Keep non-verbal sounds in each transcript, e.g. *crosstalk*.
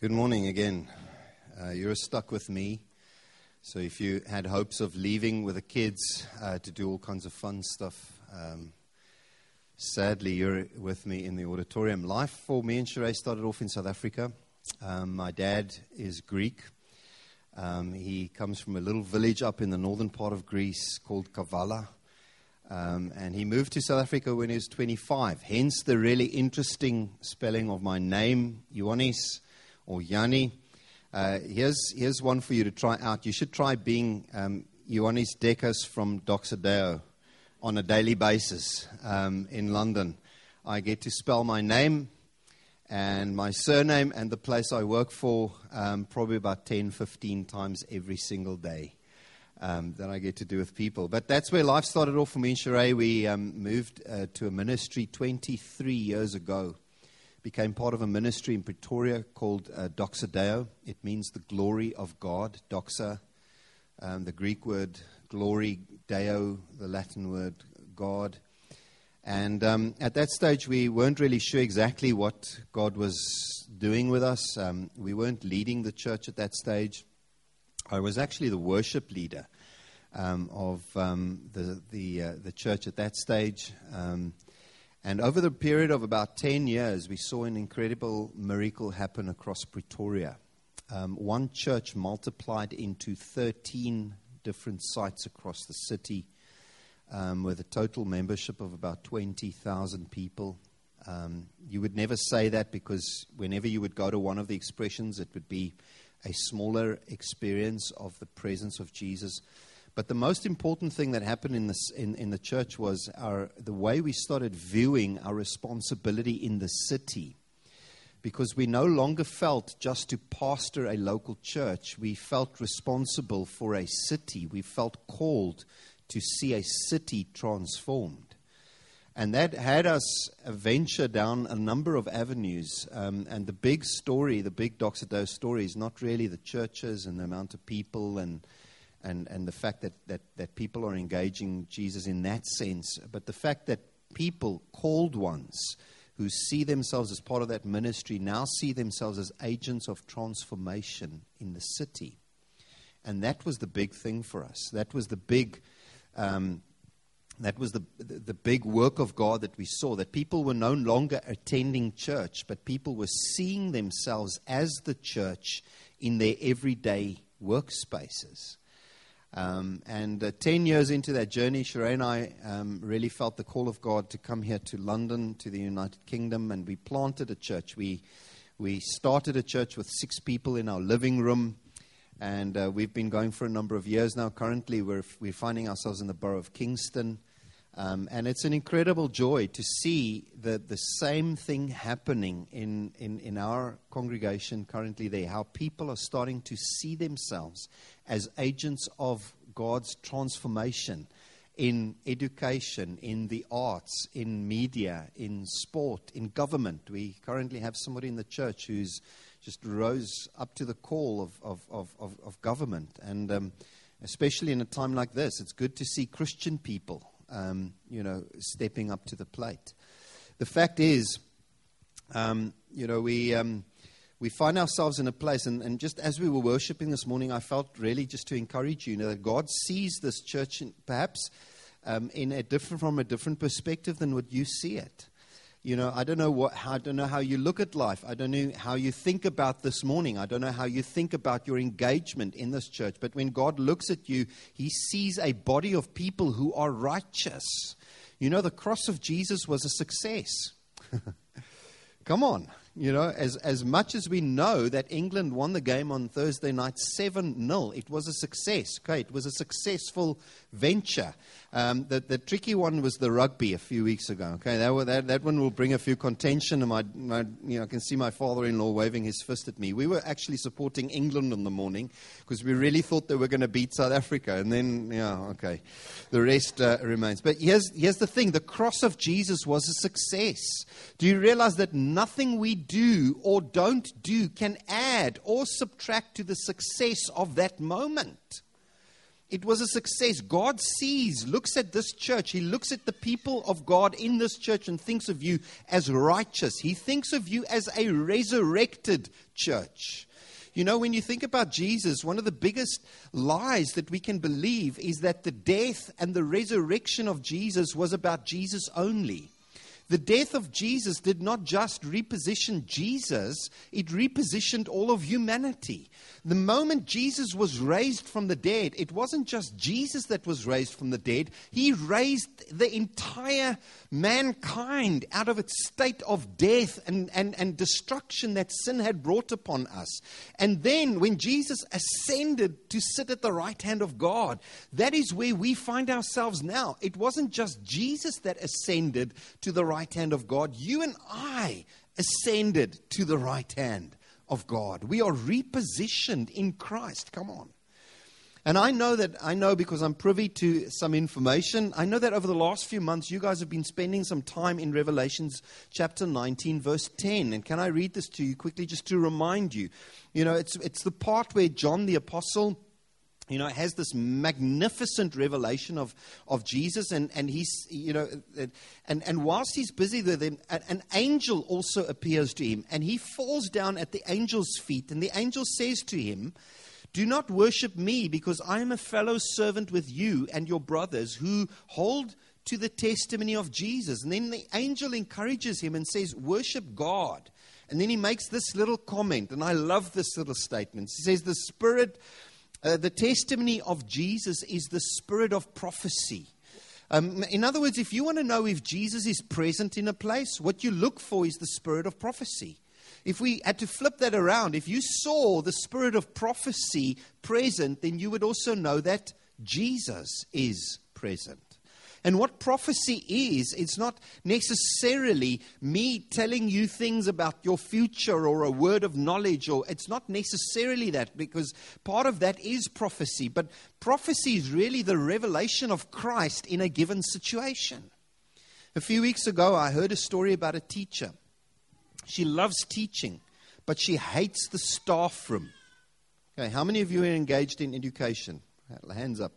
Good morning again. Uh, you're stuck with me. So if you had hopes of leaving with the kids uh, to do all kinds of fun stuff, um, sadly you're with me in the auditorium. Life for me and Sheree started off in South Africa. Um, my dad is Greek. Um, he comes from a little village up in the northern part of Greece called Kavala. Um, and he moved to South Africa when he was 25. Hence the really interesting spelling of my name, Ioannis or Yanni. Uh, here's, here's one for you to try out. You should try being um, Ioannis Dekas from Doxa Deo on a daily basis um, in London. I get to spell my name and my surname and the place I work for um, probably about 10, 15 times every single day. Um, that I get to do with people. But that's where life started off for me and Sheree. We um, moved uh, to a ministry 23 years ago became part of a ministry in Pretoria called uh, Doxa Deo. It means the glory of God. Doxa, um, the Greek word glory, Deo, the Latin word God. And um, at that stage, we weren't really sure exactly what God was doing with us. Um, we weren't leading the church at that stage. I was actually the worship leader um, of um, the the, uh, the church at that stage. And over the period of about 10 years, we saw an incredible miracle happen across Pretoria. Um, one church multiplied into 13 different sites across the city um, with a total membership of about 20,000 people. Um, you would never say that because whenever you would go to one of the expressions, it would be a smaller experience of the presence of Jesus. But the most important thing that happened in, this, in, in the church was our, the way we started viewing our responsibility in the city. Because we no longer felt just to pastor a local church, we felt responsible for a city. We felt called to see a city transformed. And that had us venture down a number of avenues. Um, and the big story, the big Doxa Deo story, is not really the churches and the amount of people and and, and the fact that, that, that people are engaging Jesus in that sense, but the fact that people, called ones, who see themselves as part of that ministry, now see themselves as agents of transformation in the city. And that was the big thing for us. That was the big. Um, that was the, the, the big work of God that we saw, that people were no longer attending church, but people were seeing themselves as the church in their everyday workspaces. Um, and uh, 10 years into that journey, Sheree and I um, really felt the call of God to come here to London, to the United Kingdom, and we planted a church. We, we started a church with six people in our living room, and uh, we've been going for a number of years now. Currently, we're, we're finding ourselves in the borough of Kingston. Um, and it's an incredible joy to see the, the same thing happening in, in, in our congregation currently there, how people are starting to see themselves as agents of God's transformation in education, in the arts, in media, in sport, in government. We currently have somebody in the church who's just rose up to the call of, of, of, of, of government. And um, especially in a time like this, it's good to see Christian people um, you know, stepping up to the plate. The fact is, um, you know, we, um, we find ourselves in a place, and, and, just as we were worshiping this morning, I felt really just to encourage you, you know, that God sees this church in, perhaps um, in a different, from a different perspective than what you see it. You know, I don't know what, I don't know how you look at life. I don't know how you think about this morning. I don't know how you think about your engagement in this church. But when God looks at you, He sees a body of people who are righteous. You know, the cross of Jesus was a success. *laughs* Come on. You know, as, as much as we know that England won the game on Thursday night 7 0, it was a success. Okay, it was a successful venture. Um, the, the tricky one was the rugby a few weeks ago. Okay, that, that, that one will bring a few contention. And my, my, you know, I can see my father in law waving his fist at me. We were actually supporting England in the morning because we really thought they were going to beat South Africa. And then, yeah, okay, the rest uh, remains. But here's, here's the thing the cross of Jesus was a success. Do you realize that nothing we do or don't do can add or subtract to the success of that moment? It was a success. God sees, looks at this church. He looks at the people of God in this church and thinks of you as righteous. He thinks of you as a resurrected church. You know, when you think about Jesus, one of the biggest lies that we can believe is that the death and the resurrection of Jesus was about Jesus only. The death of Jesus did not just reposition Jesus, it repositioned all of humanity. The moment Jesus was raised from the dead, it wasn't just Jesus that was raised from the dead, he raised the entire mankind out of its state of death and, and, and destruction that sin had brought upon us. And then when Jesus ascended to sit at the right hand of God, that is where we find ourselves now. It wasn't just Jesus that ascended to the right hand of God, you and I ascended to the right hand of God. We are repositioned in Christ. Come on. And I know that, I know because I'm privy to some information, I know that over the last few months you guys have been spending some time in Revelations chapter 19, verse 10. And can I read this to you quickly just to remind you? You know, it's, it's the part where John the Apostle you know, has this magnificent revelation of, of Jesus, and, and he's, you know, and, and whilst he's busy with him, an angel also appears to him, and he falls down at the angel's feet, and the angel says to him, do not worship me, because I am a fellow servant with you and your brothers who hold to the testimony of Jesus. And then the angel encourages him and says, Worship God. And then he makes this little comment, and I love this little statement. He says, The Spirit, uh, the testimony of Jesus is the spirit of prophecy. Um, in other words, if you want to know if Jesus is present in a place, what you look for is the spirit of prophecy if we had to flip that around, if you saw the spirit of prophecy present, then you would also know that Jesus is present. And what prophecy is, it's not necessarily me telling you things about your future or a word of knowledge, or it's not necessarily that, because part of that is prophecy. But prophecy is really the revelation of Christ in a given situation. A few weeks ago, I heard a story about a teacher she loves teaching, but she hates the staff room. Okay, how many of you are engaged in education? Hands up.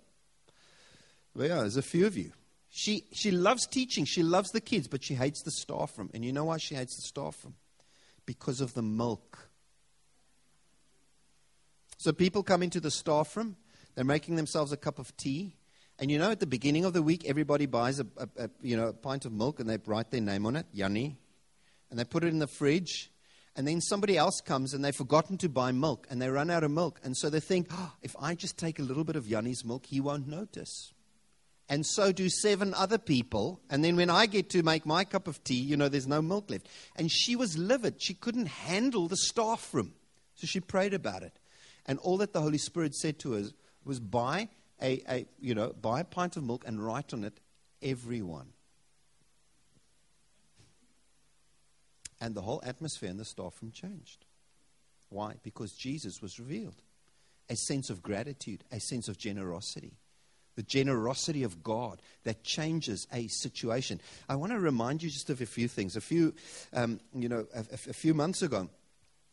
Well, yeah, there's a few of you. She, she loves teaching, she loves the kids, but she hates the staff room. And you know why she hates the staff room? Because of the milk. So people come into the staff room, they're making themselves a cup of tea. And you know, at the beginning of the week, everybody buys a, a, a you know, a pint of milk and they write their name on it, Yanni, and they put it in the fridge. And then somebody else comes and they've forgotten to buy milk and they run out of milk. And so they think, oh, if I just take a little bit of Yanni's milk, he won't notice. And so do seven other people. And then when I get to make my cup of tea, you know, there's no milk left. And she was livid. She couldn't handle the staff room. So she prayed about it. And all that the Holy Spirit said to her was buy a, a you know, buy a pint of milk and write on it everyone. And the whole atmosphere in the staff room changed. Why? Because Jesus was revealed. A sense of gratitude, a sense of generosity. The generosity of God that changes a situation. I want to remind you just of a few things. A few, um, you know, a, a, few months ago,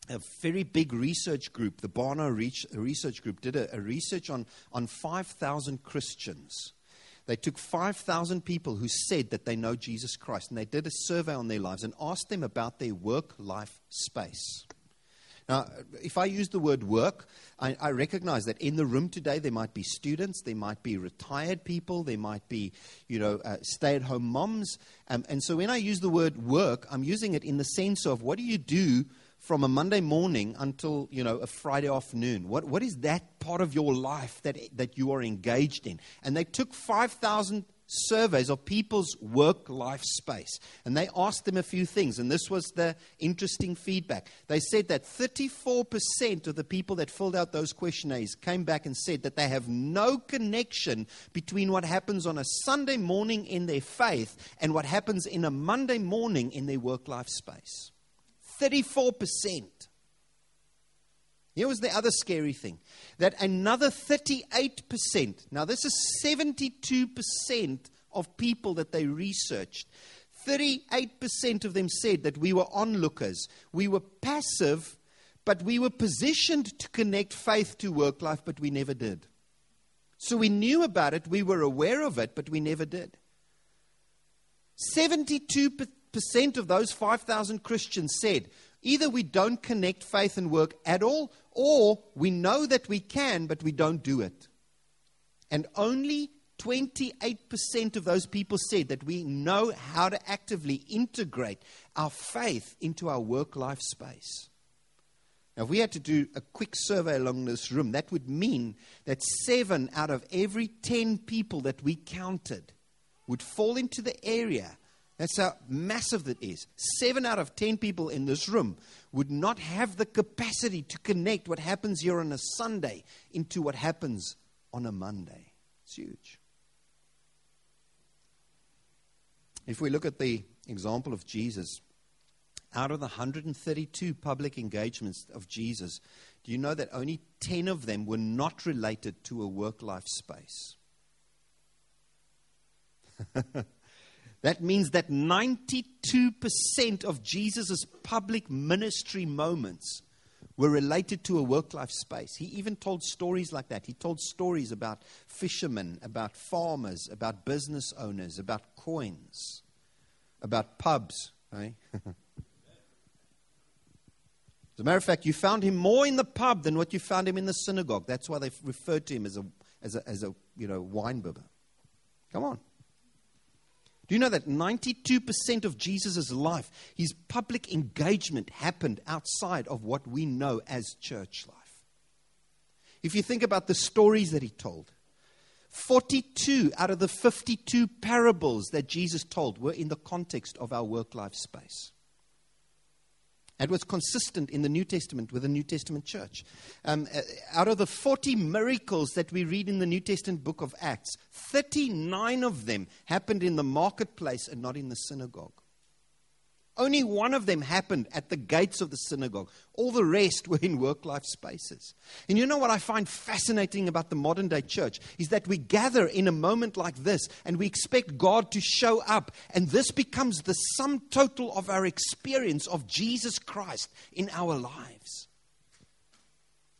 a very big research group, the Barna Research Group, did a, a research on, on 5,000 Christians they took 5,000 people who said that they know Jesus Christ and they did a survey on their lives and asked them about their work life space. Now, if I use the word work, I, I, recognize that in the room today there might be students, there might be retired people, there might be, you know, uh, stay-at-home moms. Um, and so when I use the word work, I'm using it in the sense of what do you do from a Monday morning until, you know, a Friday afternoon? What, what is that part of your life that, that you are engaged in? And they took 5,000 surveys of people's work life space. And they asked them a few things, and this was the interesting feedback. They said that 34% of the people that filled out those questionnaires came back and said that they have no connection between what happens on a Sunday morning in their faith and what happens in a Monday morning in their work life space. 34%. Here was the other scary thing that another 38%, now this is 72% of people that they researched, 38% of them said that we were onlookers. We were passive, but we were positioned to connect faith to work life, but we never did. So we knew about it, we were aware of it, but we never did. 72% of those 5,000 Christians said either we don't connect faith and work at all, or we know that we can, but we don't do it. And only 28% of those people said that we know how to actively integrate our faith into our work life space. Now, if we had to do a quick survey along this room, that would mean that seven out of every 10 people that we counted would fall into the area. That's how massive that is. Seven out of 10 people in this room would not have the capacity to connect what happens here on a Sunday into what happens on a Monday. It's huge. If we look at the example of Jesus, out of the 132 public engagements of Jesus, do you know that only 10 of them were not related to a work life space? *laughs* that means that 92% of Jesus' public ministry moments were related to a work life space. He even told stories like that. He told stories about fishermen, about farmers, about business owners, about coins, about pubs. Right? *laughs* As a matter of fact, you found him more in the pub than what you found him in the synagogue. That's why they referred to him as a, as a, as a you know, wine bibber. Come on. Do you know that 92% of Jesus' life, his public engagement, happened outside of what we know as church life? If you think about the stories that he told, 42 out of the 52 parables that Jesus told were in the context of our work life space. It was consistent in the New Testament with the New Testament church. Um, uh, out of the 40 miracles that we read in the New Testament book of Acts, 39 of them happened in the marketplace and not in the synagogue. Only one of them happened at the gates of the synagogue. All the rest *laughs* were in work life spaces. And you know what I find fascinating about the modern day church is that we gather in a moment like this and we expect God to show up. And this becomes the sum total of our experience of Jesus Christ in our lives.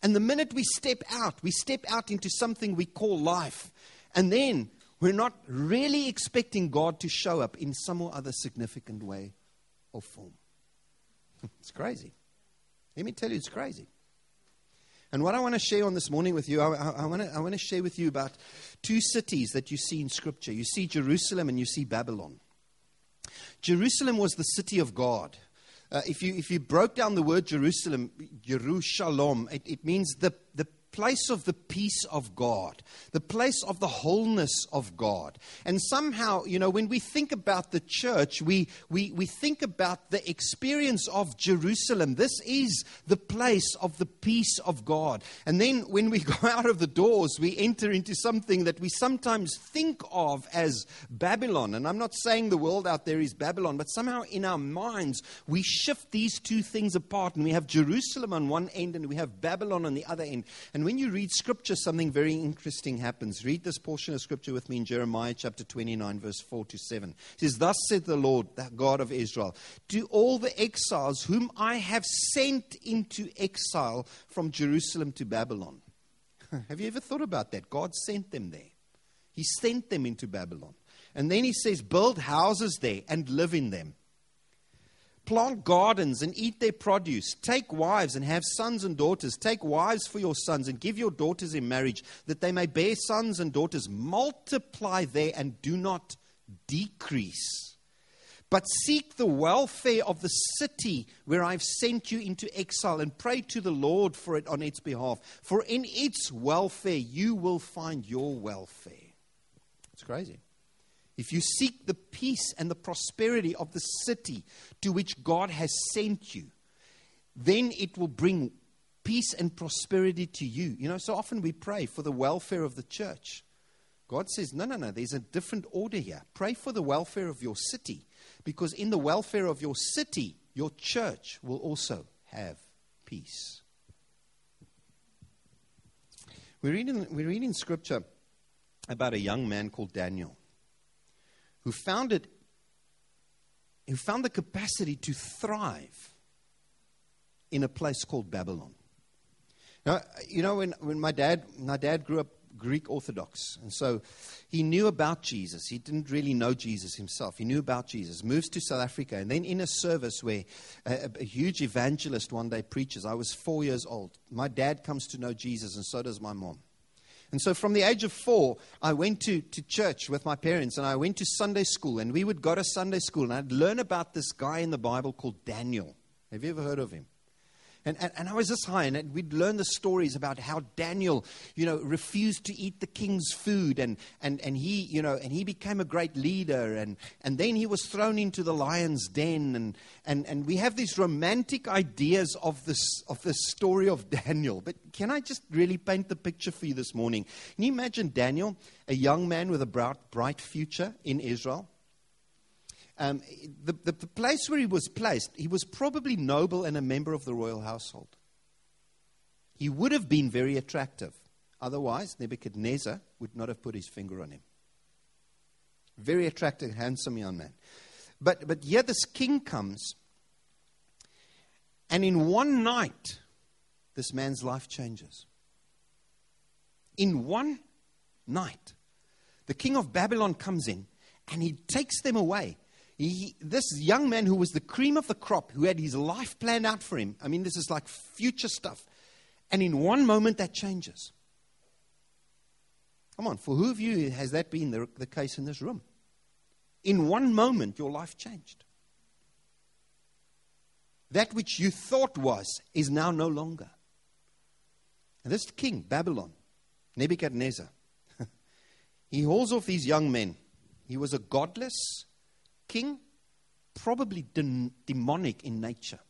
And the minute we step out, we step out into something we call life. And then we're not really expecting God to show up in some or other significant way or form. *laughs* it's crazy. Let me tell you, it's crazy. And what I want to share on this morning with you, I, I, I, want to, I share with you about two cities that you see in Scripture. You see Jerusalem and you see Babylon. Jerusalem was the city of God. Uh, if, you, if you broke down the word Jerusalem, Jerusalem, it, it means the, the place of the peace of God, the place of the wholeness of God. And somehow, you know, when we think about the church, we, we, we think about the experience of Jerusalem. This is the place of the peace of God. And then when we *laughs* go out of the doors, we enter into something that we sometimes think of as Babylon. And I'm not saying the world out there is Babylon, but somehow in our minds, we shift these two things apart. And we have Jerusalem on one end and we have Babylon on the other end. And when you read scripture, something very interesting happens. Read this portion of scripture with me in Jeremiah chapter 29, verse 4 to 7. It says, Thus said the Lord, the God of Israel, to all the exiles whom I have sent into exile from Jerusalem to Babylon. *laughs* have you ever thought about that? God sent them there, He sent them into Babylon. And then He says, Build houses there and live in them Plant gardens and eat their produce. Take wives and have sons and daughters. Take wives for your sons and give your daughters in marriage, that they may bear sons and daughters. Multiply there and do not decrease. But seek the welfare of the city where I've sent you into exile and pray to the Lord for it on its behalf. For in its welfare you will find your welfare. It's crazy if you seek the peace and the prosperity of the city to which God has sent you, then it will bring peace and prosperity to you. You know, so often we pray for the welfare of the church. God says, no, no, no, there's a different order here. Pray for the welfare of your city, because in the welfare of your city, your church will also have peace. We read in, we read in Scripture about a young man called Daniel who found it, who found the capacity to thrive in a place called Babylon. Now, you know, when, when my dad, my dad grew up Greek Orthodox. And so he knew about Jesus. He didn't really know Jesus himself. He knew about Jesus. Moves to South Africa. And then in a service where a, a huge evangelist one day preaches, I was four years old. My dad comes to know Jesus, and so does my mom. And so from the age of four, I went to, to church with my parents and I went to Sunday school. And we would go to Sunday school and I'd learn about this guy in the Bible called Daniel. Have you ever heard of him? And, and, and, I was this high, and we'd learn the stories about how Daniel, you know, refused to eat the king's food, and, and, and he, you know, and he became a great leader, and, and then he was thrown into the lion's den, and, and, and we have these romantic ideas of this, of the story of *laughs* Daniel. But can I just really paint the picture for you this morning? Can you imagine Daniel, a young man with a bright, bright future in Israel? Um, the, the, the place where he was placed, he was probably noble and a member of the royal household. He would have been very attractive. Otherwise, Nebuchadnezzar would not have put his finger on him. Very attractive, handsome young man. But, but here this king comes, and in one night, this man's life changes. In one night, the king of Babylon comes in and he takes them away he, this young man who was the cream of the crop, who had his life planned out for him, I mean, this is like future stuff. And in one moment, that changes. Come on, for who of you has that been the, the case in this room? In one moment, your life changed. That which you thought was is now no longer. And this king, Babylon, Nebuchadnezzar, *laughs* he hauls off these young men. He was a godless, king, probably de- demonic in nature.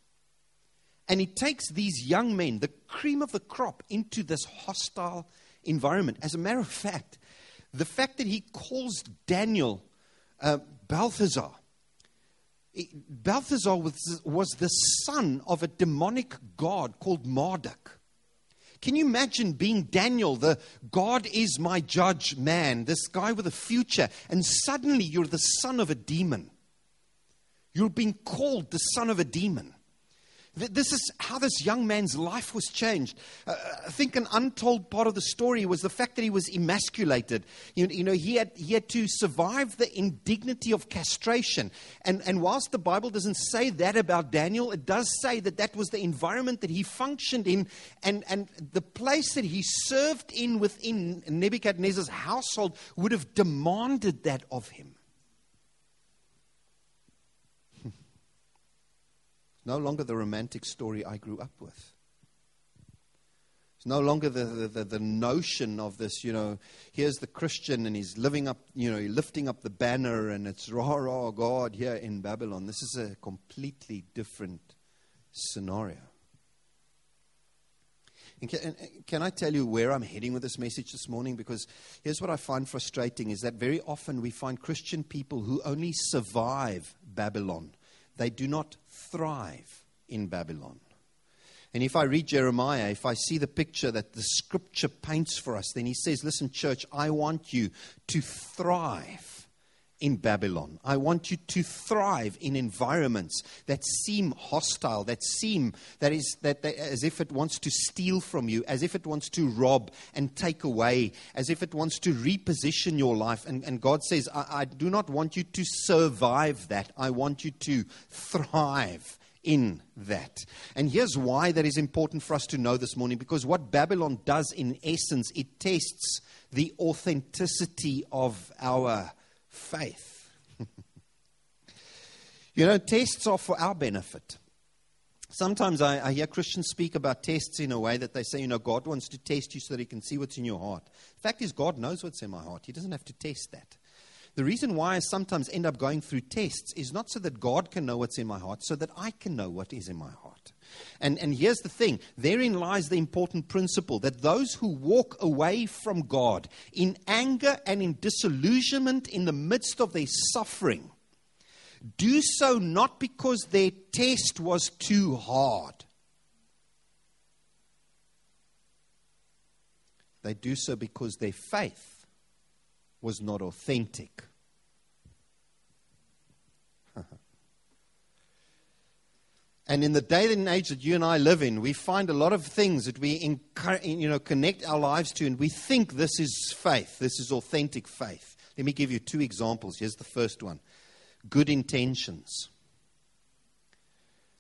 And he takes these young men, the cream of the crop, into this hostile environment. As a matter of fact, the fact that he calls Daniel uh, Balthazar, Balthazar was, was the son of a demonic god called Marduk. Can you imagine being Daniel, the God is my judge man, this guy with a future, and suddenly you're the son of a demon? You're being called the son of a demon. This is how this young man's life was changed. Uh, I think an untold part of the story was the fact that he was emasculated. You, you, know, he had, he had to survive the indignity of castration. And, and whilst the Bible doesn't say that about Daniel, it does say that that was the environment that he functioned in and, and the place that he served in within Nebuchadnezzar's household would have demanded that of him. No longer the romantic story I grew up with. It's no longer the, the, the, notion of this, you know, here's the Christian and he's living up, you know, lifting up the banner and it's rah, rah, God here in Babylon. This is a completely different scenario. And can, and can, I tell you where I'm heading with this message this morning? Because here's what I find frustrating is that very often we find Christian people who only survive Babylon. They do not thrive in Babylon. And if I read Jeremiah, if I see the picture that the scripture paints for us, then he says, Listen, church, I want you to thrive in Babylon. I want you to thrive in environments that seem hostile, that seem that is that, that, as if it wants to steal from you, as if it wants to rob and take away, as if it wants to reposition your life. And, and God says, I, I do not want you to survive that. I want you to thrive in that. And here's why that is important for us to know this morning because what Babylon does in essence, it tests the authenticity of our faith. *laughs* you know, tests are for our benefit. Sometimes I, I, hear Christians speak about tests in a way that they say, you know, God wants to test you so that He can see what's in your heart. The fact is, God knows what's in my heart. He doesn't have to test that. The reason why I sometimes end up going through tests is not so that God can know what's in my heart, so that I can know what is in my heart. And, and here's the thing therein lies the important principle that those who walk away from God in anger and in disillusionment in the midst of their suffering do so not because their test was too hard. They do so because their faith was not authentic. And in the day and age that you and I live in, we find a lot of things that we you know, connect our lives to, and we think this is faith, this is authentic faith. Let me give you two examples. Here's the first one good intentions.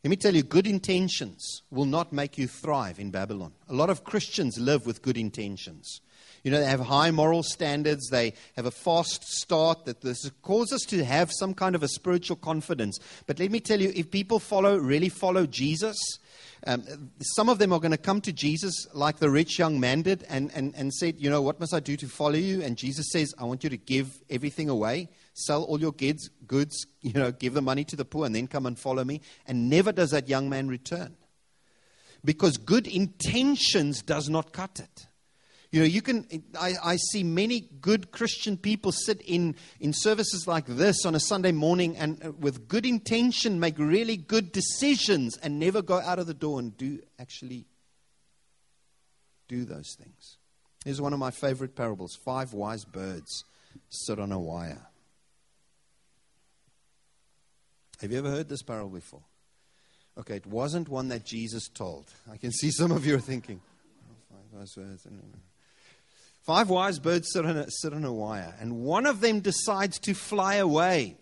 Let me tell you, good intentions will not make you thrive in Babylon. A lot of Christians live with good intentions. You know, they have high moral standards. They have a fast start that this causes us to have some kind of a spiritual confidence. But let me tell you, if people follow, really follow Jesus, um, some of them are going to come to Jesus like the rich young man did and, and, and said, You know, what must I do to follow you? And Jesus says, I want you to give everything away, sell all your goods, goods, you know, give the money to the poor, and then come and follow me. And never does that young man return. Because good intentions does not cut it. You know, you can, I, I, see many good Christian people sit in, in services like this on a Sunday morning and uh, with good intention make really good decisions and never go out of the door and do actually do those things. Here's one of my favorite parables Five wise birds sit on a wire. Have you ever heard this parable before? Okay, it wasn't one that Jesus told. I can see some of you are thinking, oh, five wise birds. Five wise birds sit on, a, sit on a wire, and one of them decides to fly away.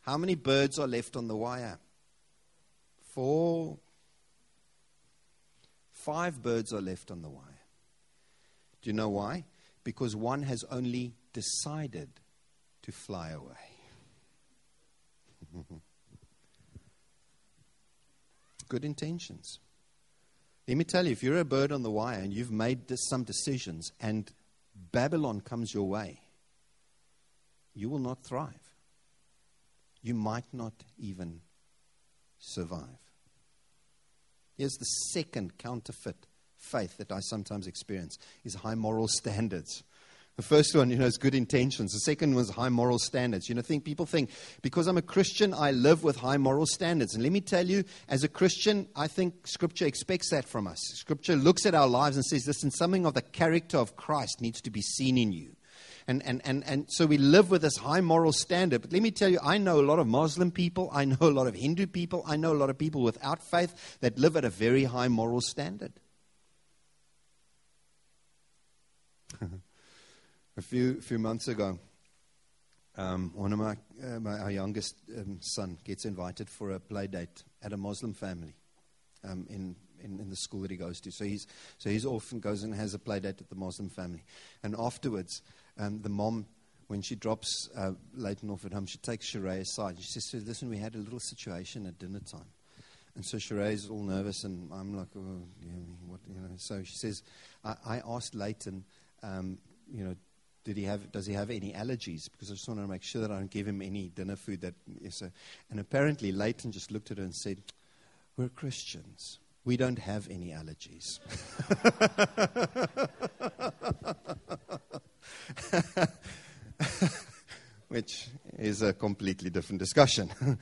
How many birds are left on the wire? Four. Five birds are left on the wire. Do you know why? Because one has only decided to fly away. *laughs* Good intentions. Let me tell you, if you're a bird on the wire and you've made some decisions and Babylon comes your way, you will not thrive. You might not even survive. Here's the second counterfeit faith that I sometimes experience is high moral *laughs* standards. The first one, you know, is good intentions. The second one is high moral standards. You know, think people think because I'm a Christian, I live with high moral standards. And let me tell you, as a Christian, I think Scripture expects that from us. Scripture looks at our lives and says, listen, something of the character of Christ needs to be seen in you. And, and, and, and so we live with this high moral standard. But let me tell you, I know a lot of Muslim people, I know a lot of Hindu people, I know a lot of people without faith that live at a very high moral standard. *laughs* A few, few months ago, um, one of my, uh, my our youngest um, son gets invited for a play date at a Muslim family um, in, in, in, the school that he goes to. So he's, so he's often goes and has a play date at the Muslim family. And afterwards, um, the mom, when she drops uh, Leighton off at home, she takes Sheree aside. She says, listen, we had a little situation at dinner time. And so Sheree's all nervous, and I'm like, oh, yeah, what, you know. So she says, I, I asked Leighton, um, you know, did he have, does he have any allergies? Because I just want to make sure that I don't give him any dinner food that is a, and apparently Leighton just looked at her and said, We're Christians. We don't have any allergies. *laughs* Which is a completely different discussion. *laughs*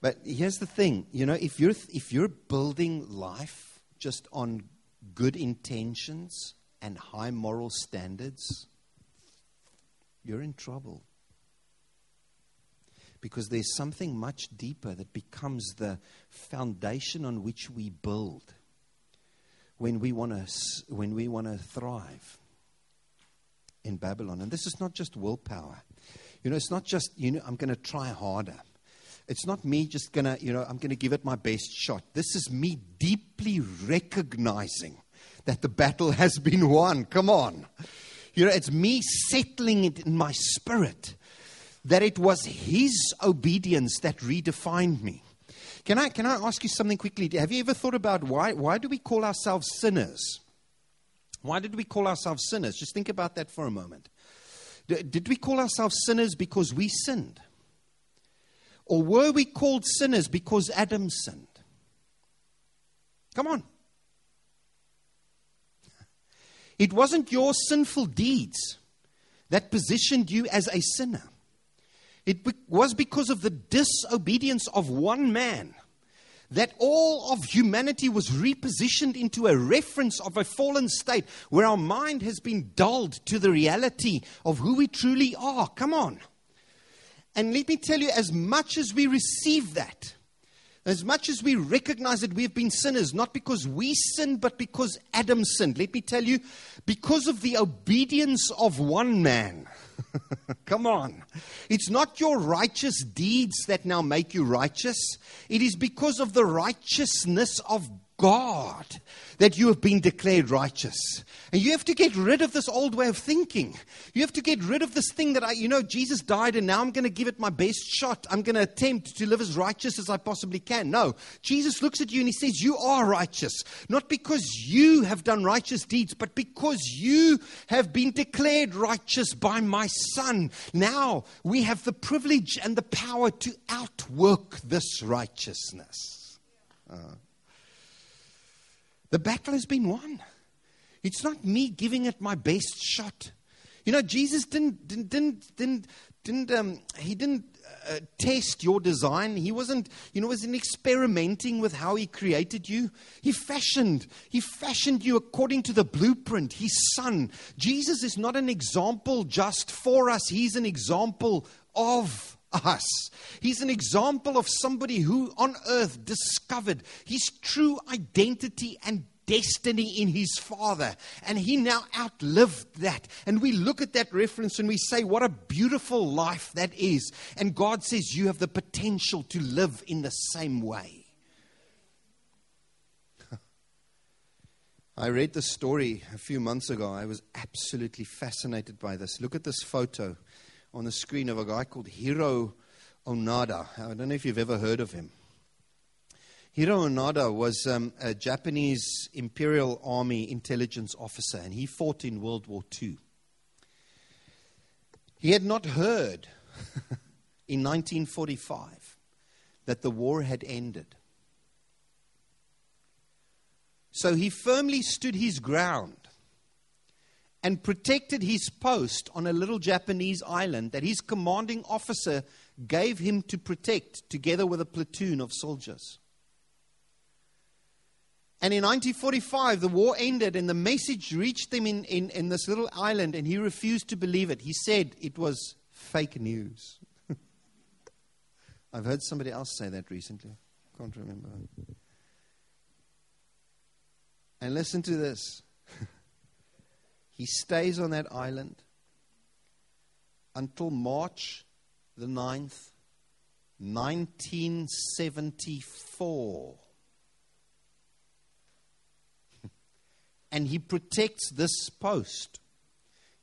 but here's the thing you know, if you're, if you're building life just on good intentions and high moral standards, you're in trouble. Because there's something much deeper that becomes the foundation on which we build when we want to when we want to thrive in Babylon. And this is not just willpower. You know, it's not just, you know, I'm going to try harder. It's not me just going to, you know, I'm going to give it my best shot. This is me deeply recognizing that the battle has been won. Come on. You know, it's me settling it in my spirit that it was His obedience that redefined me. Can I, can I ask you something quickly? Have you ever thought about why, why do we call ourselves sinners? Why did we call ourselves sinners? Just think about that for a moment. Did we call ourselves sinners because we sinned? Or were we called sinners because Adam sinned? Come on. It wasn't your sinful deeds that positioned you as a sinner. It was because of the disobedience of one man that all of humanity was repositioned into a reference of a fallen state where our mind has been dulled to the reality of who we truly are. Come on. And let me tell you, as much as we receive that, As much as we recognize that we have been sinners, not because we sinned, but because Adam sinned. Let me tell you, because of the obedience of one man. *laughs* Come on. It's not your righteous deeds that now make you righteous. It is because of the righteousness of God that you have been declared righteous. And you have to get rid of this old way of thinking. You have to get rid of this thing that I, you know, Jesus died and now I'm going to give it my best shot. I'm going to attempt to live as righteous as I possibly can. No. Jesus looks at you and he says, You are righteous. Not because you have done righteous deeds, but because you have been declared righteous by my Son. Now we have the privilege and the power to outwork this righteousness. Uh. The battle has been won. It's not me giving it my best shot. You know, Jesus didn't, didn't, didn't, didn't, didn't um, he didn't uh, test your design. He wasn't, you know, wasn't experimenting with how he created you. He fashioned, he fashioned you according to the blueprint, his son. Jesus is not an example just for us. He's an example of us. He's an example of somebody who on earth discovered his true identity and destiny in his father. And he now outlived that. And we look at that reference and we say, what a beautiful life that is. And God says, you have the potential to live in the same way. *laughs* I read the story a few months ago. I was absolutely fascinated by this. Look at this photo on the screen of a guy called Hiroo Onoda. I don't know if you've ever heard of him. Hiroo Onoda was um, a Japanese Imperial Army intelligence officer, and he fought in World War II. He had not heard *laughs* in 1945 that the war had ended. So he firmly stood his ground and protected his post on a little Japanese island that his commanding officer gave him to protect together with a platoon of soldiers. And in 1945, the war ended and the message reached him in, in, in this little island, and he refused to believe it. He said it was fake news. *laughs* I've heard somebody else say that recently. Can't remember. And listen to this. *laughs* He stays on that island until March the 9th, 1974. and he protects this post.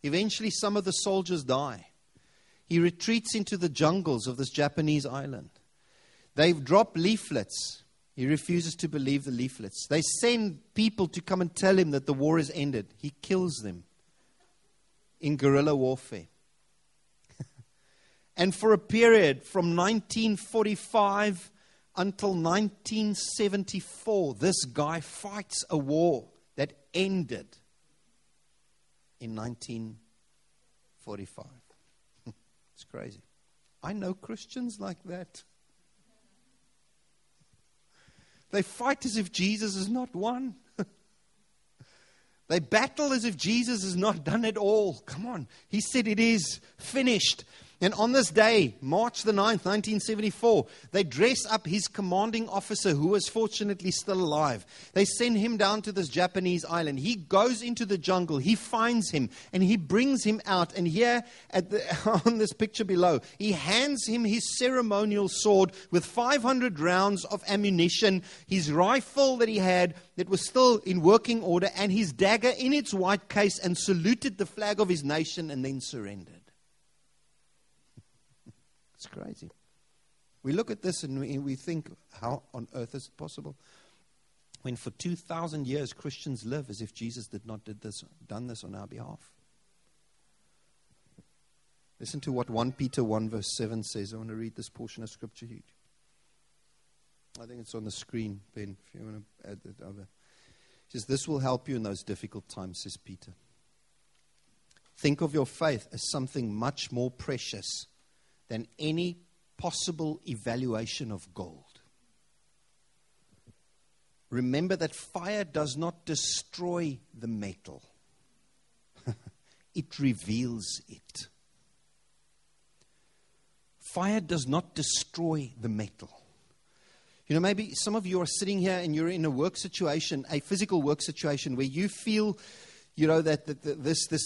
Eventually, some of the soldiers die. He retreats into the jungles of this Japanese island. They've dropped leaflets he refuses to believe the leaflets. They send people to come and tell him that the war is ended. He kills them in guerrilla warfare. *laughs* and for a period from 1945 until 1974, this guy fights a war that ended in 1945. *laughs* it's crazy. I know Christians like that. They fight as if Jesus is not won. They battle as if Jesus has not done it all. Come on. He said it is finished. And on this day, March the 9th, 1974, they dress up his commanding officer, who was fortunately still alive. They send him down to this Japanese island. He goes into the jungle, he finds him, and he brings him out. And here the, *laughs* on this picture below, he hands him his ceremonial sword with 500 rounds of ammunition, his rifle that he had that was still in working order, and his dagger in its white case, and saluted the flag of his nation and then surrendered. It's crazy. We look at this and we, we think, how on earth is it possible? When for 2,000 years Christians live as if Jesus did not did this, done this on our behalf. Listen to what 1 Peter 1 verse 7 says. I want to read this portion of scripture here. I think it's on the screen, Ben, if you want to add it over. He says, This will help you in those difficult times, says Peter. Think of your faith as something much more precious than any possible evaluation of gold. Remember that fire does not destroy the metal, *laughs* it reveals it. Fire does not destroy the metal. You know, maybe some of you are sitting here and you're in a work situation, a physical work situation, where you feel you know, that, that, that, this, this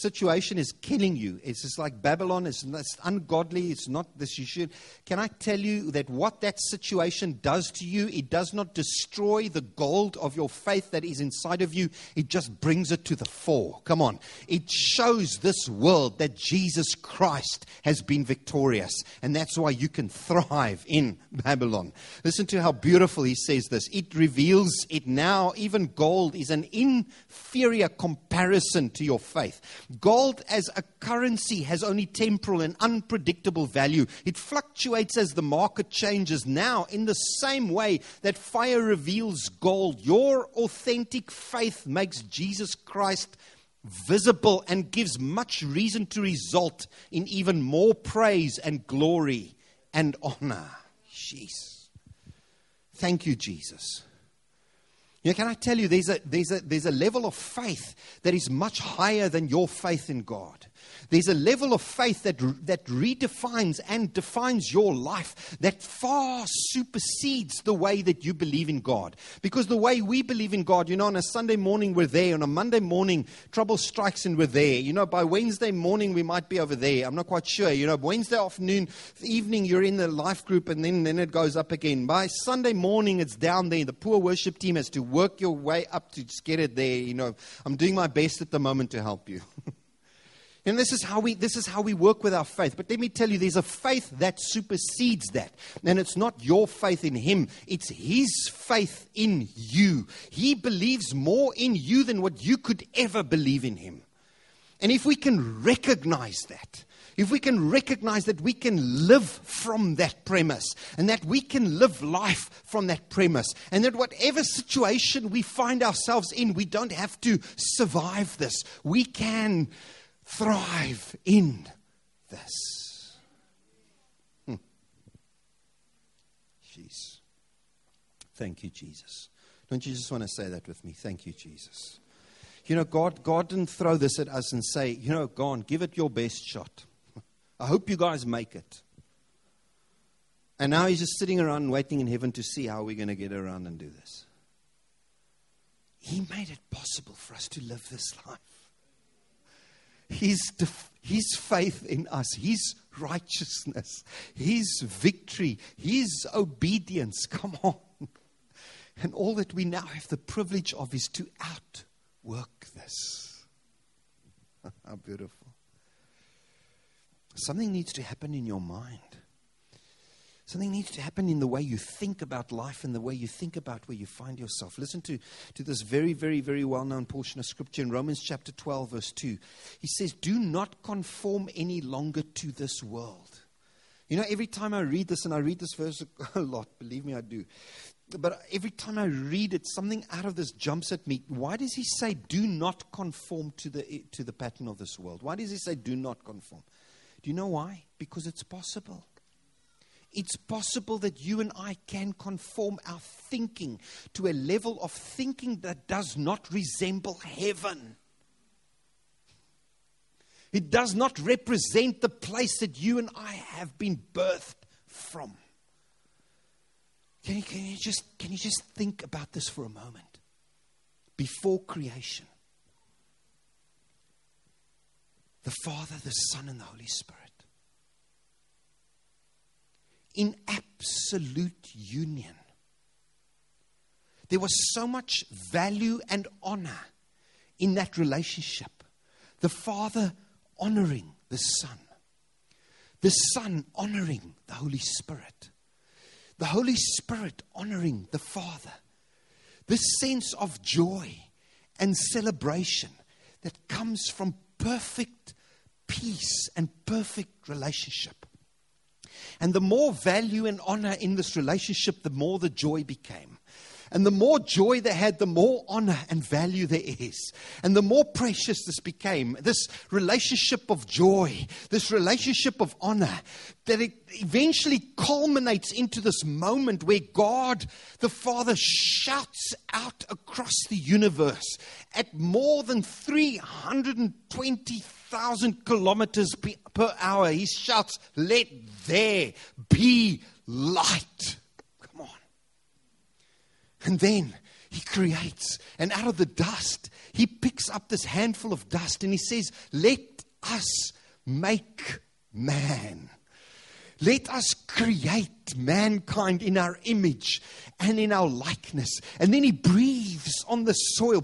situation is killing you. It's just like Babylon. It's, it's ungodly. It's not this. You should. Can I tell you that what that situation does to you, it does not destroy the gold of your faith that is inside of you. It just brings it to the fore. Come on. It shows this world that Jesus Christ has been victorious. And that's why you can thrive in Babylon. Listen to how beautiful he says this. It reveals it now. Even gold is an inferior comparison to your faith. Gold as a currency has only temporal and unpredictable value. It fluctuates as the market changes. Now, in the same way that fire reveals gold, your authentic faith makes Jesus Christ visible and gives much reason to result in even more praise and glory and honor. Jeez. Thank you, Jesus. You know, can I tell you, there's a, there's, a, there's a level of faith that is much higher than your faith in God. There's a level of faith that, that redefines and defines your life that far supersedes the way that you believe in God. Because the way we believe in God, you know, on a Sunday morning we're there, on a Monday morning trouble strikes and we're there. You know, by Wednesday morning we might be over there. I'm not quite sure. You know, Wednesday afternoon, evening you're in the life group and then, then it goes up again. By Sunday morning it's down there. The poor worship team has to work your way up to just get it there. You know, I'm doing my best at the moment to help you. *laughs* And this is how we this is how we work with our faith. But let me tell you, there's a faith that supersedes that. And it's not your faith in him, it's his faith in you. He believes more in you than what you could ever believe in him. And if we can recognize that, if we can recognize that we can live from that premise and that we can live life from that premise, and that whatever situation we find ourselves in, we don't have to survive this. We can thrive in this. Hmm. Jeez. Thank you, Jesus. Don't you just want to say that with me? Thank you, Jesus. You know, God, God didn't throw this at us and say, you know, go on, give it your best shot. *laughs* I hope you guys make it. And now he's just sitting around waiting in heaven to see how we're going to get around and do this. He made it possible for us to live this life his, his faith in us, His righteousness, His victory, His obedience. Come on. And all that we now have the privilege of is to outwork this. *laughs* How beautiful. Something needs to happen in your mind. Something needs to happen in the way you think about life and the way you think about where you find yourself. Listen to, to this very, very, very well known portion of Scripture in Romans chapter 12, verse 2. He says, Do not conform any longer to this world. You know, every time I read this, and I read this verse *laughs* a lot, believe me, I do. But every time I read it, something out of this jumps at me. Why does he say, Do not conform to the, to the pattern of this world? Why does he say, Do not conform? Do you know why? Because it's possible it's possible that you and I can conform our thinking to a level of thinking that does not resemble heaven. It does not represent the place that you and I have been birthed from. Can you, can you, just, can you just think about this for a moment? Before creation, the Father, the Son, and the Holy Spirit in absolute union. There was so much value and honor in that relationship. The Father honoring the Son, the Son honoring the Holy Spirit, the Holy Spirit honoring the Father. This sense of joy and celebration that comes from perfect peace and perfect relationship. And the more value and honor in this relationship, the more the joy became. And the more joy they had, the more honor and value there is. And the more precious this became. This relationship of joy, this relationship of honor, that it eventually culminates into this moment where God the Father shouts out across the universe at more than 320,000 thousand kilometers per hour. He shouts, Let there be light. Come on. And then he creates, and out of the dust, he picks up this handful of dust and he says, Let us make man. Let us create mankind in our image and in our likeness. And then he breathes on the soil.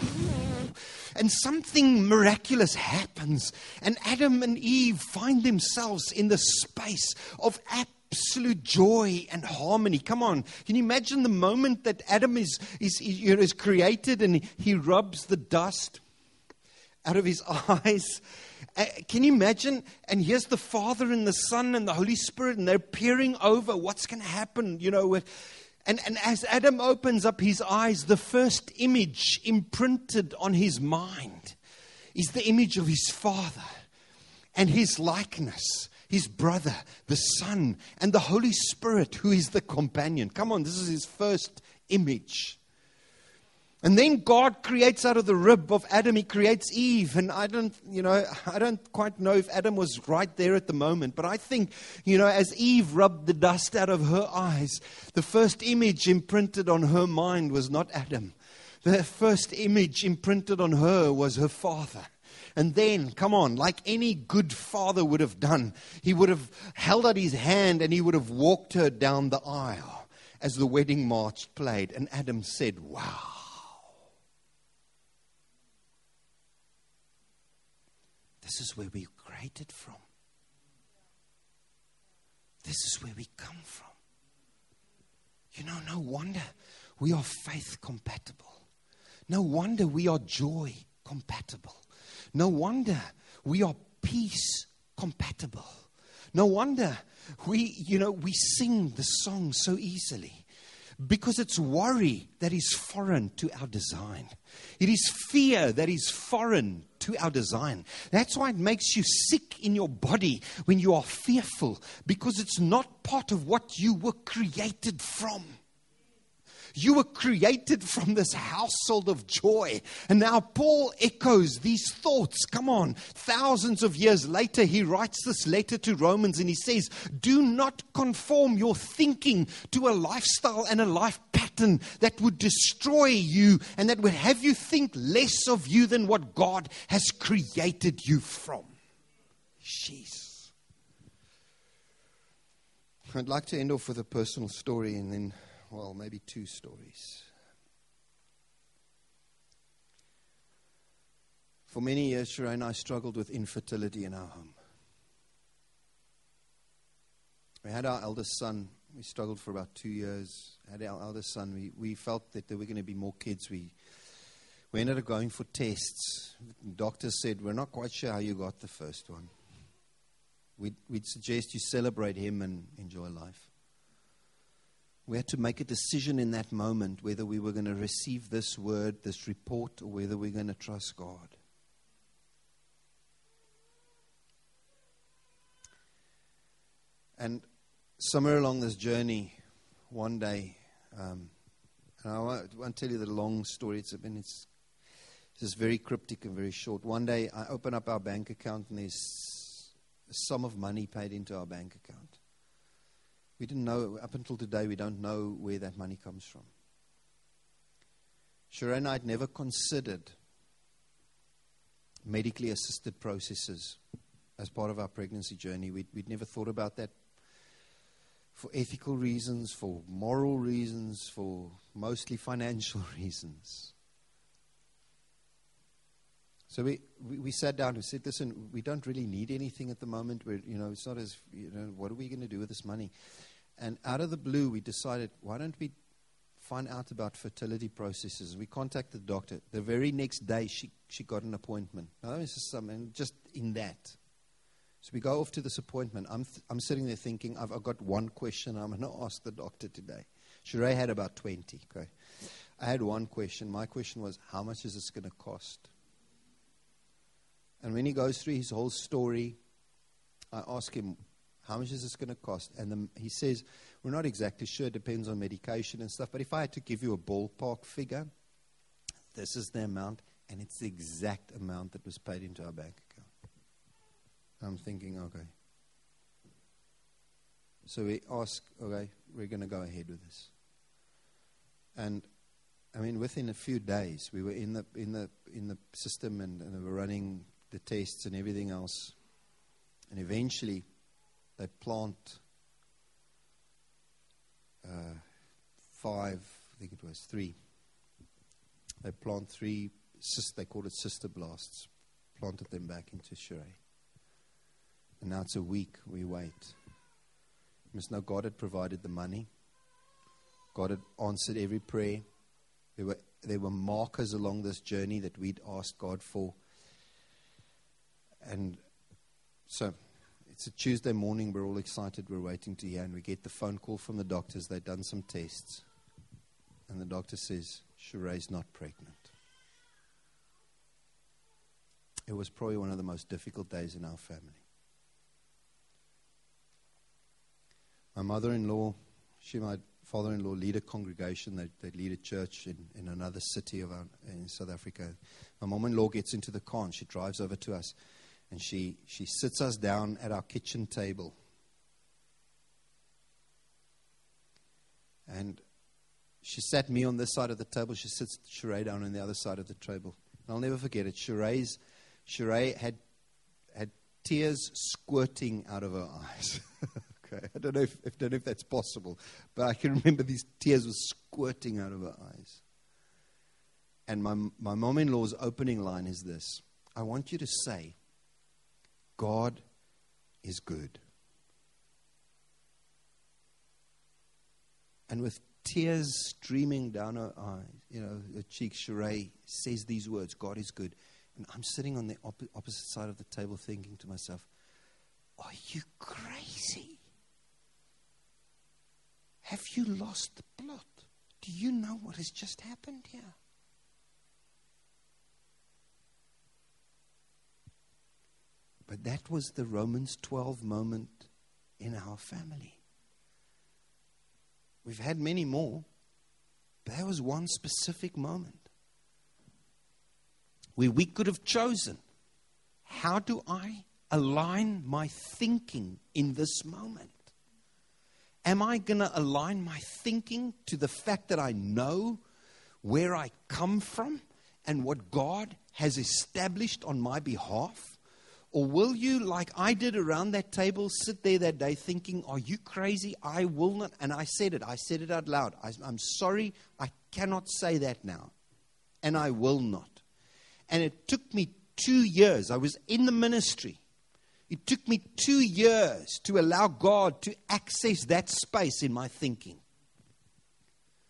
And something miraculous happens. And Adam and Eve find themselves in the space of absolute joy and harmony. Come on. Can you imagine the moment that Adam is, is, is created and he rubs the dust out of his *laughs* eyes? Can you imagine? And here's the Father and the Son and the Holy Spirit, and they're peering over what's going to happen, you know. And, and as Adam opens up his eyes, the first image imprinted on his mind is the image of his Father and his likeness his brother, the Son, and the Holy Spirit, who is the companion. Come on, this is his first image. And then God creates out of the rib of Adam, he creates Eve. And I don't, you know, I don't quite know if Adam was right there at the moment, but I think, you know, as Eve rubbed the dust out of her eyes, the first image imprinted on her mind was not Adam. The first image imprinted on her was her father. And then, come on, like any good father would have done, he would have held out his hand and he would have walked her down the aisle as the wedding march played. And Adam said, Wow. This is where we created from. This is where we come from. You know, no wonder we are faith compatible. No wonder we are joy compatible. No wonder we are peace compatible. No wonder we, you know, we sing the song so easily because it's worry that is foreign to our design. It is fear that is foreign to our design. That's why it makes you sick in your body when you are fearful, because it's not part of what you were created from. You were created from this household of joy. And now Paul echoes these thoughts. Come on. Thousands of years later, he writes this letter to Romans and he says, Do not conform your thinking to a lifestyle and a life pattern that would destroy you and that would have you think less of you than what God has created you from. Jeez. I'd like to end off with a personal story and then well, maybe two stories. For many years, Sheree and I struggled with infertility in our home. We had our eldest son. We struggled for about two years. Had our eldest son. We, we felt that there were going to be more kids. We, we ended up going for tests. Doctors said, We're not quite sure how you got the first one. We'd, we'd suggest you celebrate him and enjoy life. We had to make a decision in that moment whether we were going to receive this word, this report, or whether we're going to trust God. And somewhere along this journey, one day, um, and I won't, tell you the long story. It's, been, it's just very cryptic and very short. One day, I open up our bank account, and there's a sum of money paid into our bank account. We didn't know, up until today, we don't know where that money comes from. Sheree and I had never considered medically assisted processes as part of our pregnancy journey. We'd, we'd never thought about that for ethical reasons, for moral reasons, for mostly financial *laughs* reasons. So we, we, we, sat down and said, listen, we don't really need anything at the moment. We're, you know, it's not as, you know, what are we going to do with this money? And out of the blue, we decided, why don't we find out about fertility processes? We contacted the doctor. The very next day, she, she got an appointment. Now, was just something, just in that. So we go off to this appointment. I'm, th- I'm sitting there thinking, I've, I've got one question I'm going *laughs* to ask the doctor today. Sheree had about 20. Okay. I had one question. My question was, how much is this going to cost? And when he goes through his whole story, I ask him, how much is this going to cost? And the, he says, We're not exactly sure. It depends on medication and stuff. But if I had to give you a ballpark figure, this is the amount, and it's the exact amount that was paid into our bank. I'm thinking, okay. So we ask, okay, we're going to go ahead with this. And I mean, within a few days, we were in the in the in the system, and, and they were running the tests and everything else. And eventually, they plant uh, five, I think it was three. They plant three, they call it sister blasts, planted them back into Sheree. And now it's a week, we wait. You must know God had provided the money, God had answered every prayer. There were, there were markers along this journey that we'd asked God for. And so it's a Tuesday morning. We're all excited. We're waiting to hear. And we get the phone call from the doctors. They've done some tests. And the doctor says, Sheree's not pregnant. It was probably one of the most difficult days in our family. My mother in law, she, my father in law, lead a congregation. They, they lead a church in, in another city of our, in South Africa. My mom in law gets into the car and she drives over to us and she, she sits us down at our kitchen table. And she sat me on this side of the table. She sits Sheree down on the other side of the table. And I'll never forget it. Sheree's, Sheree had, had tears squirting out of her eyes. *laughs* okay, I don't, know if, don't know if that's possible, but I can *laughs* remember these tears were squirting out of her eyes. And my, my mom in law's opening line is this I want you to say, God is good. And with tears streaming down her eyes, you know, her cheeks, Sheree says these words God is good. And I'm sitting on the op- opposite side of the table thinking to myself, Are you crazy? Have you lost the plot? Do you know what has just happened here? But that was the Romans 12 moment in our family. We've had many more, but that was one specific moment where we could have chosen how do I align my thinking in this moment? Am I going to align my thinking to the fact that I know where I come from and what God has established on my behalf? Or will you, like I did around that table, sit there that day thinking, Are you crazy? I will not. And I said it. I said it out loud. I, I'm sorry. I cannot say that now. And I will not. And it took me two years. I was in the ministry. It took me two years to allow God to access that space in my thinking.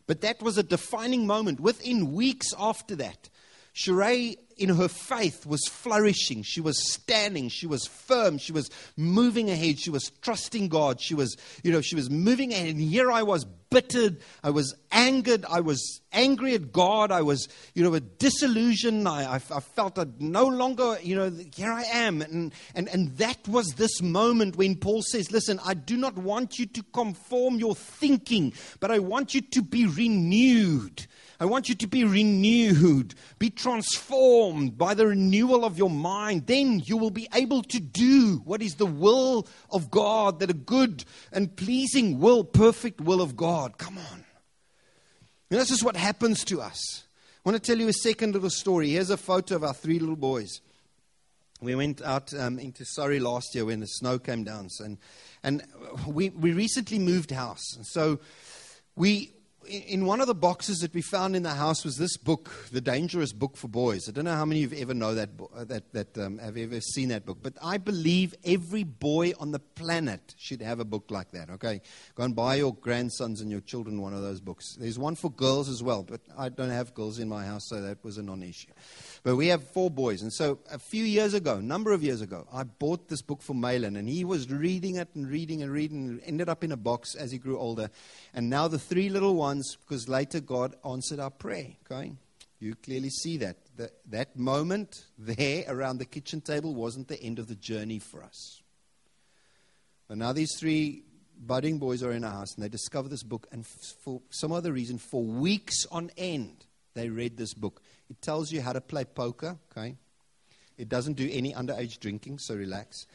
But that was a defining moment. Within weeks after that, Sheree in her faith was flourishing. She was standing. She was firm. She was moving ahead. She was trusting God. She was, you know, she was moving ahead. And here I was bittered. I was angered. I was angry at God. I was, you know, disillusioned. I, I, I felt that no longer, you know, here I am. And, and, and that was this moment when Paul says, listen, I do not want you to conform your thinking, but I want you to be renewed. I want you to be renewed, be transformed by the renewal of your mind. Then you will be able to do what is the will of God, that a good and pleasing will, perfect will of God. Come on. And this is what happens to us. I want to tell you a second little story. Here's a photo of our three little boys. We went out um, into Surrey last year when the snow came down, and and we we recently moved house, and so we in one of the boxes that we found in the house was this book, The Dangerous Book for Boys. I don't know how many of you ever know that, uh, that, that um, have ever seen that book, but I believe every boy on the planet should have a book like that, okay? Go and buy your grandsons and your children one of those books. There's one for girls as well, but I don't have girls in my house, so that was a non issue. But we have four boys. And so a few years ago, a number of years ago, I bought this book for Malin, and he was reading it and reading and reading, and ended up in a box as he grew older. And now the three little ones, because later God answered our prayer, okay? You clearly see that. The, that moment there around the kitchen table wasn't the end of the journey for us. But now these three budding boys are in our house and they discover this book, and for some other reason, for weeks on end, they read this book. It tells you how to play poker, okay? It doesn't do any underage drinking, so relax.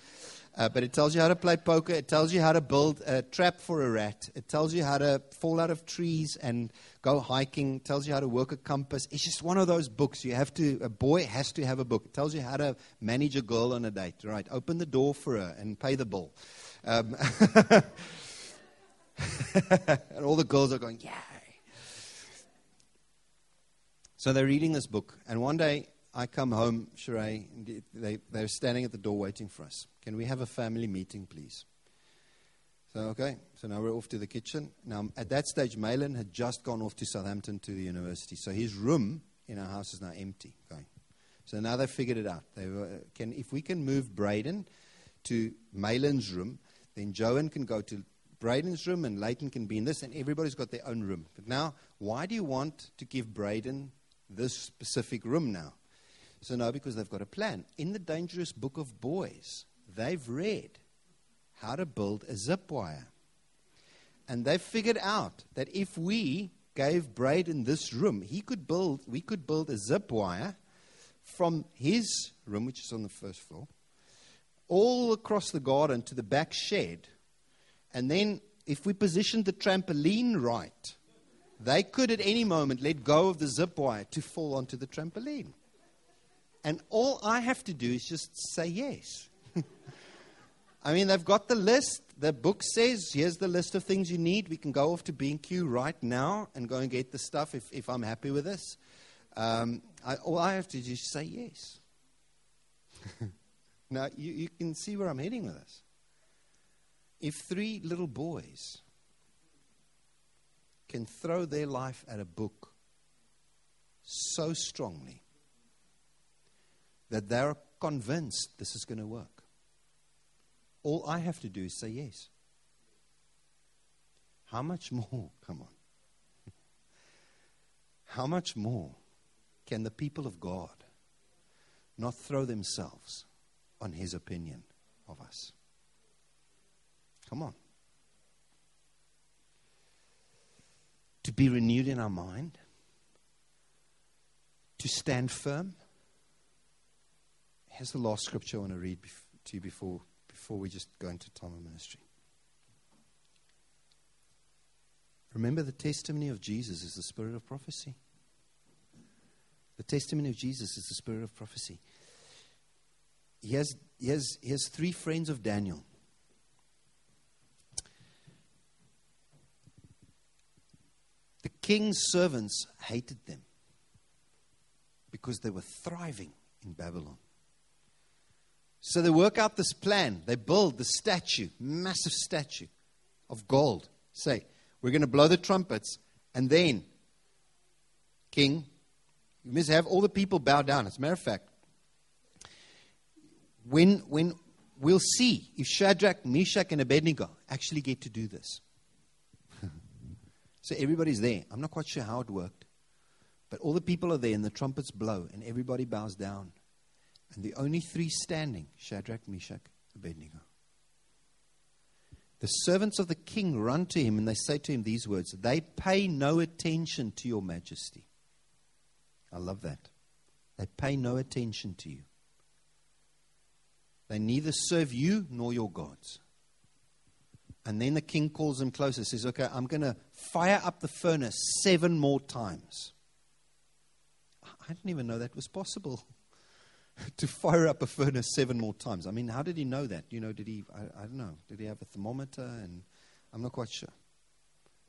Uh, but it tells you how to play poker. It tells you how to build a trap for a rat. It tells you how to fall out of trees and go hiking. It tells you how to work a compass. It's just one of those books. You have to, a boy has to have a book. It tells you how to manage a girl on a date, right? Open the door for her and pay the bill. Um, *laughs* and all the girls are going, yay. So they're reading this book. And one day I come home, Sheree, they, they're standing at the door waiting for us. Can we have a family meeting, please? So, okay, so now we're off to the kitchen. Now, at that stage, Malin had just gone off to Southampton to the university. So his room in our house is now empty. Going. So now they've figured it out. They were, uh, can, if we can move Braden to Malin's room, then Joan can go to Braden's room and Leighton can be in this, and everybody's got their own room. But now, why do you want to give Braden this specific room now? So, no, because they've got a plan. In the dangerous book of boys, they've read how to build a zip wire. And they've figured out that if we gave Braden this room, he could build, we could build a zip wire from his room, which is on the first floor, all across the garden to the back shed. And then, if we positioned the trampoline right, they could at any moment let go of the zip wire to fall onto the trampoline. And all I have to do is just say yes. *laughs* I mean, they've got the list. The book says, here's the list of things you need. We can go off to B&Q right now and go and get the stuff if, if I'm happy with this. Um, I, all I have to do is say yes. *laughs* now, you, you can see where I'm heading with this. If three little boys can throw their life at a book so strongly that they're convinced this is going to work. All I have to do is say yes. How much more? *laughs* Come on. How much more can the people of God not throw themselves on his opinion of us? Come on. To be renewed in our mind, to stand firm Here's the last scripture I want to read to you before, before we just go into time of ministry. Remember, the testimony of Jesus is the spirit of prophecy. The testimony of Jesus is the spirit of prophecy. He has, he has, he has three friends of Daniel. The king's servants hated them because they were thriving in Babylon. So they work out this plan. They build the statue, massive statue of gold. Say, we're going to blow the trumpets, and then, King, you must have all the people bow down. As a matter of fact, when, when we'll see if Shadrach, Meshach, and Abednego actually get to do this. So everybody's there. I'm not quite sure how it worked. But all the people are there, and the trumpets blow, and everybody bows down. And the only three standing Shadrach, Meshach, Abednego. The servants of the king run to him and they say to him these words They pay no attention to your majesty. I love that. They pay no attention to you. They neither serve you nor your gods. And then the king calls him closer, says, Okay, I'm going to fire up the furnace seven more times. I didn't even know that was possible. *laughs* to fire up a furnace seven more times. I mean, how did he know that? You know, did he, I, I don't know, did he have a thermometer? And I'm not quite sure.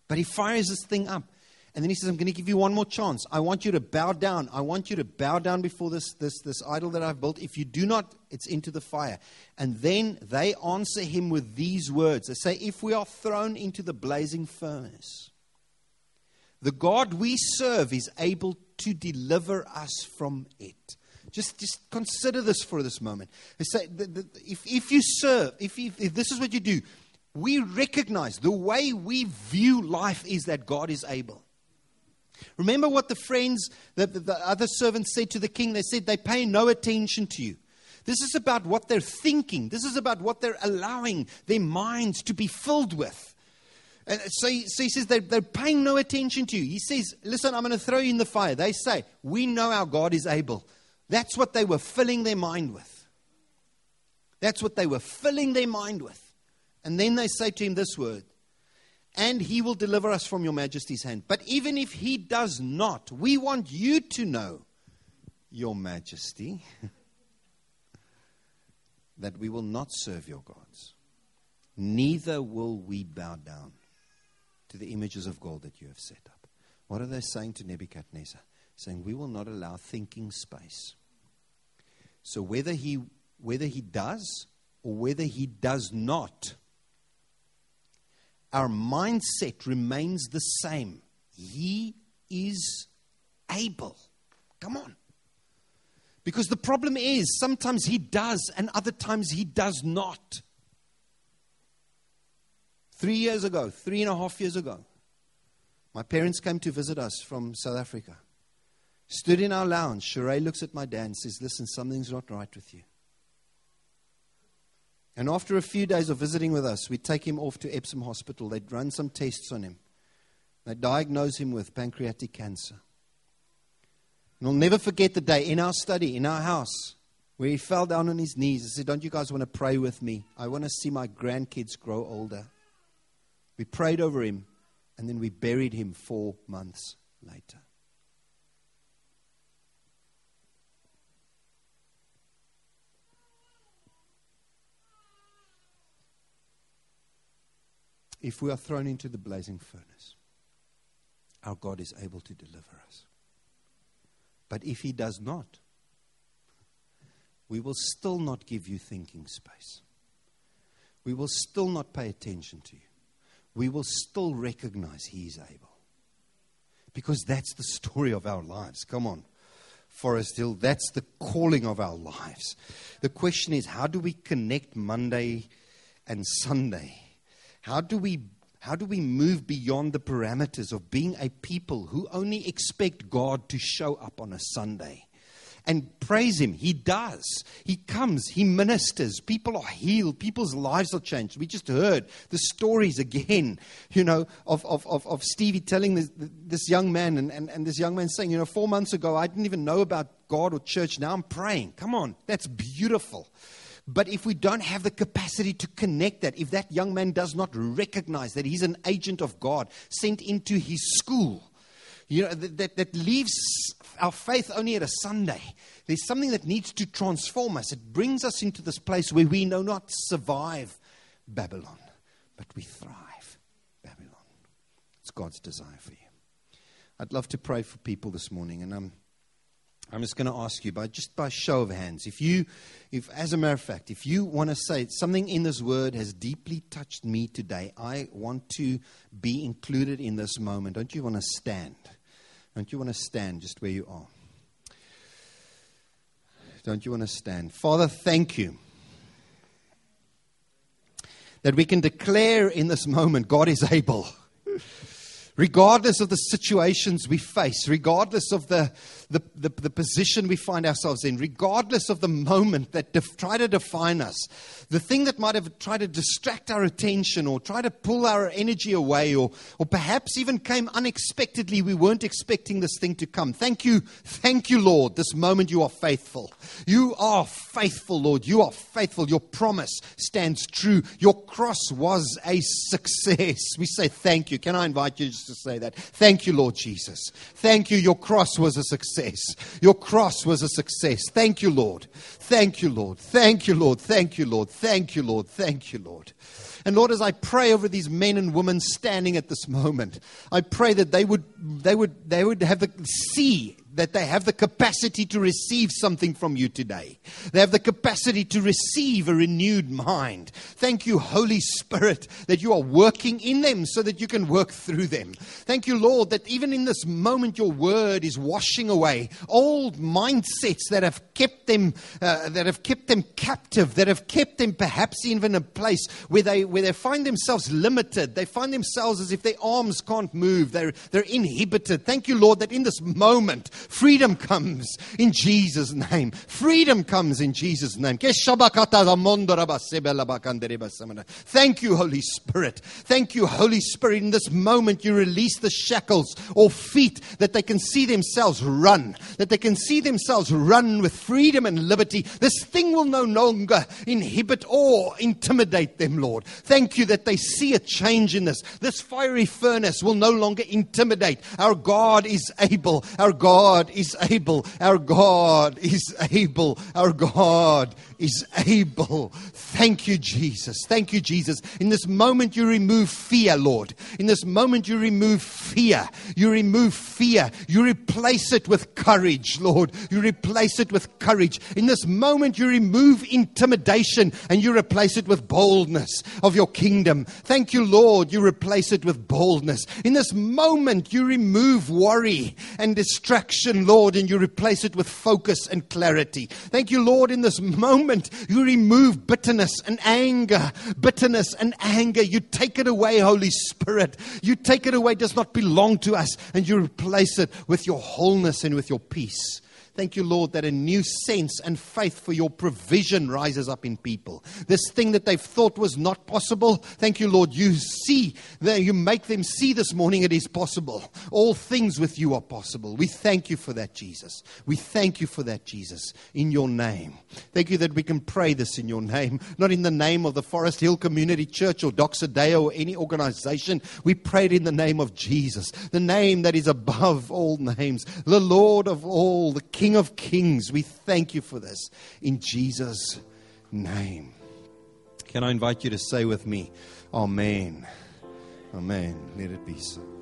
But he fires this thing up. And then he says, I'm going to give you one more chance. I want you to bow down. I want you to bow down before this, this, this idol that I've built. If you do not, it's into the fire. And then they answer him with these words. They say, If we are thrown into the blazing furnace, the God we serve is able to deliver us from it. Just, just consider this for this moment. They Say, if, if you serve, if, if, if this is what you do, we recognize the way we view life is that God is able. Remember what the friends, the, the, the, other servants said to the king? They said, they pay no attention to you. This is about what they're thinking, this is about what they're allowing their minds to be filled with. And so, he, so he says they're, they're paying no attention to you. He says, Listen, I'm going to throw you in the fire. They say, We know our God is able. That's what they were filling their mind with. That's what they were filling their mind with. And then they say to him this word and he will deliver us from your majesty's hand. But even if he does not, we want you to know, your majesty, *laughs* that we will not serve your gods, neither will we bow down to the images of gold that you have set up. What are they saying to Nebuchadnezzar? Saying, We will not allow thinking space. So whether he, whether he does or whether he does not, our mindset remains the same. He is able. Come on. Because the problem is sometimes he does and other times he does not. Three years ago, three and a half years ago, my parents came to visit us from South Africa. Stood in our lounge. Sheree looks at my dad and says, Listen, something's not right with you. And after a few days of visiting with us, we take him off to Epsom Hospital. They'd run some tests on him. They diagnose him with pancreatic cancer. And I'll never forget the day in our study, in our house, where he fell down on his knees and said, Don't you guys want to pray with me? I want to see my grandkids grow older. We prayed over him, and then we buried him four months later. If we are thrown into the blazing furnace, our God is able to deliver us. But if He does not, we will still not give you thinking space. We will still not pay attention to you. We will still recognize He is able. Because that's the story of our lives. Come on. Forest Hill, that's the calling of our lives. The question is how do we connect Monday and Sunday? How do we how do we move beyond the parameters of being a people who only expect God to show up on a Sunday? and praise Him. He does. He comes, He ministers. People are healed, people's lives are changed. We just heard the stories again, you know, of, of, of, of Stevie telling this, this young man, and, and, and this young man saying, you know, four months ago, I didn't even know about God or church. Now I'm praying. Come on, that's beautiful. But if we don't have the capacity to connect that, if that young man does not recognize that he's an agent of God sent into his school, you know, that, that, that leaves our faith only at a Sunday. There's something that needs to transform us. It brings us into this place where we know not survive Babylon, but we thrive Babylon. It's God's desire for you. I'd love to pray for people this morning, and I'm. I'm just going to ask you, by just by show of hands, if you, if as a matter of fact, if you want to say something in this word has deeply touched me today, I want to be included in this moment. Don't you want to stand? Don't you want to stand just where you are? Don't you want to stand? Father, thank you that we can declare in this moment God is able *laughs* regardless of the situations we face, regardless of the, the, the, the position we find ourselves in, regardless of the moment that def- try to define us, the thing that might have tried to distract our attention or try to pull our energy away or, or perhaps even came unexpectedly, we weren't expecting this thing to come. Thank you, thank you, Lord. This moment you are faithful. You are faithful, Lord. You are faithful. Your promise stands true. Your cross was a success. We say thank you. Can I invite you to say that. Thank you, Lord Jesus. Thank you. Your cross was a success. Your cross was a success. Thank you, Lord. Thank you, Lord. Thank you, Lord. Thank you, Lord. Thank you, Lord. Thank you, Lord. And Lord, as I pray over these men and women standing at this moment, I pray that they would, they would, they would have the see that they have the capacity to receive something from you today. They have the capacity to receive a renewed mind. Thank you, Holy Spirit, that you are working in them so that you can work through them. Thank you, Lord, that even in this moment, your word is washing away old mindsets that have kept them, uh, that have kept them captive, that have kept them perhaps even in a place where they, where they find themselves limited. They find themselves as if their arms can't move. They're, they're inhibited. Thank you, Lord, that in this moment, Freedom comes in Jesus' name. Freedom comes in Jesus' name. Thank you, Holy Spirit. Thank you, Holy Spirit. In this moment, you release the shackles or feet that they can see themselves run, that they can see themselves run with freedom and liberty. This thing will no longer inhibit or intimidate them, Lord. Thank you that they see a change in this. This fiery furnace will no longer intimidate. Our God is able. Our God is able. Our God is able. Our God is able. Thank you, Jesus. Thank you, Jesus. In this moment, you remove fear, Lord. In this moment, you remove fear. You remove fear. You replace it with courage, Lord. You replace it with courage. In this moment, you remove intimidation and you replace it with boldness of your kingdom. Thank you, Lord. You replace it with boldness. In this moment, you remove worry and distraction, Lord, and you replace it with focus and clarity. Thank you, Lord. In this moment, you remove bitterness and anger. Bitterness and anger. You take it away, Holy Spirit. You take it away. It does not belong to us. And you replace it with your wholeness and with your peace. Thank you, Lord, that a new sense and faith for your provision rises up in people. This thing that they've thought was not possible, thank you, Lord, you see, that you make them see this morning it is possible. All things with you are possible. We thank you for that, Jesus. We thank you for that, Jesus, in your name. Thank you that we can pray this in your name, not in the name of the Forest Hill Community Church or Doxa Deo or any organization. We pray it in the name of Jesus, the name that is above all names, the Lord of all, the King King of Kings. We thank you for this in Jesus' name. Can I invite you to say with me, Amen? Amen. Let it be so.